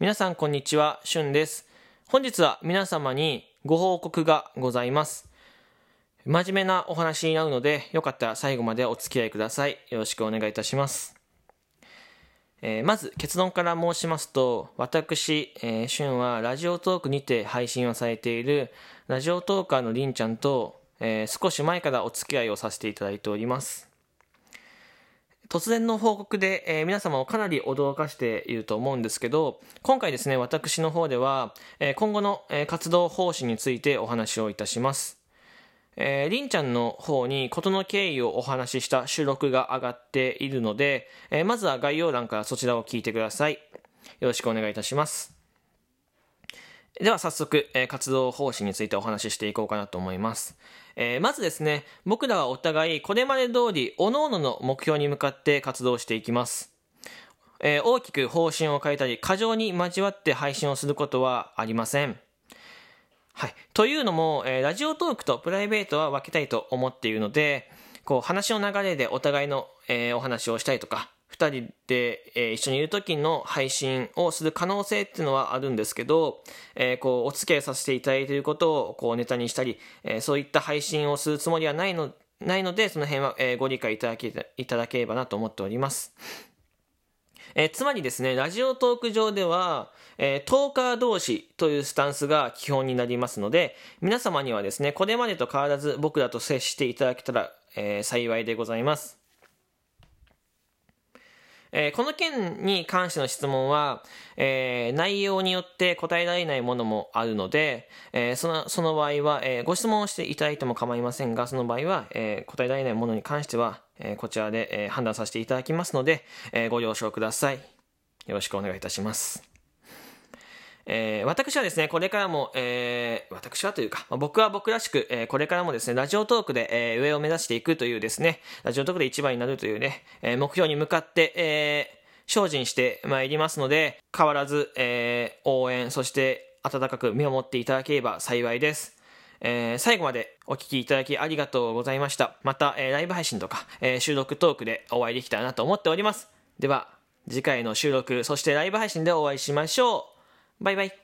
皆さんこんにちは、しゅんです。本日は皆様にご報告がございます。真面目なお話になるので、よかったら最後までお付き合いください。よろしくお願いいたします。えーまず結論から申しますと、私、えー、しゅんはラジオトークにて配信をされているラジオトーカーのりんちゃんと、えー少し前からお付き合いをさせていただいております。突然の報告で、えー皆様をかなり驚かしていると思うんですけど、今回ですね、私の方では、えー今後の、え活動方針についてお話をいたします。えー、りんちゃんの方に事の経緯をお話しした収録が上がっているので、えーまずは概要欄からそちらを聞いてください。よろしくお願いいたします。では早速、えー活動方針についてお話ししていこうかなと思います。えーまずですね、僕らはお互いこれまで通り、各々の目標に向かって活動していきます。えー大きく方針を変えたり、過剰に交わって配信をすることはありません。はい。というのも、えラジオトークとプライベートは分けたいと思っているので、こう、話の流れでお互いの、えお話をしたりとか、二人で、えー一緒にいる時の配信をする可能性っていうのはあるんですけど、えーこう、お付き合いさせていただいていることを、こう、ネタにしたり、えーそういった配信をするつもりはないの、ないので、その辺は、えーご理解いただけ、いただければなと思っております。えーつまりですね、ラジオトーク上では、えートーカー同士というスタンスが基本になりますので、皆様にはですね、これまでと変わらず僕らと接していただけたら、えー幸いでございます。えーこの件に関しての質問は、えー内容によって答えられないものもあるので、えーそのその場合は、えご質問をしていただいても構いませんが、その場合は、え答えられないものに関しては、えこちらで、え判断させていただきますので、えご了承ください。よろしくお願いいたします。えー私はですね、これからも、えー私はというか、まあ僕は僕らしく、えーこれからもですね、ラジオトークで、えー上を目指していくというですね、ラジオトークで一番になるというね、えー目標に向かって、えー精進してまいりますので、変わらず、えー応援、そして温かく見守っていただければ幸いです。えー最後までお聞きいただきありがとうございました。また、えーライブ配信とか、えー収録トークでお会いできたらなと思っております。では、次回の収録、そしてライブ配信でお会いしましょう。バイバイ。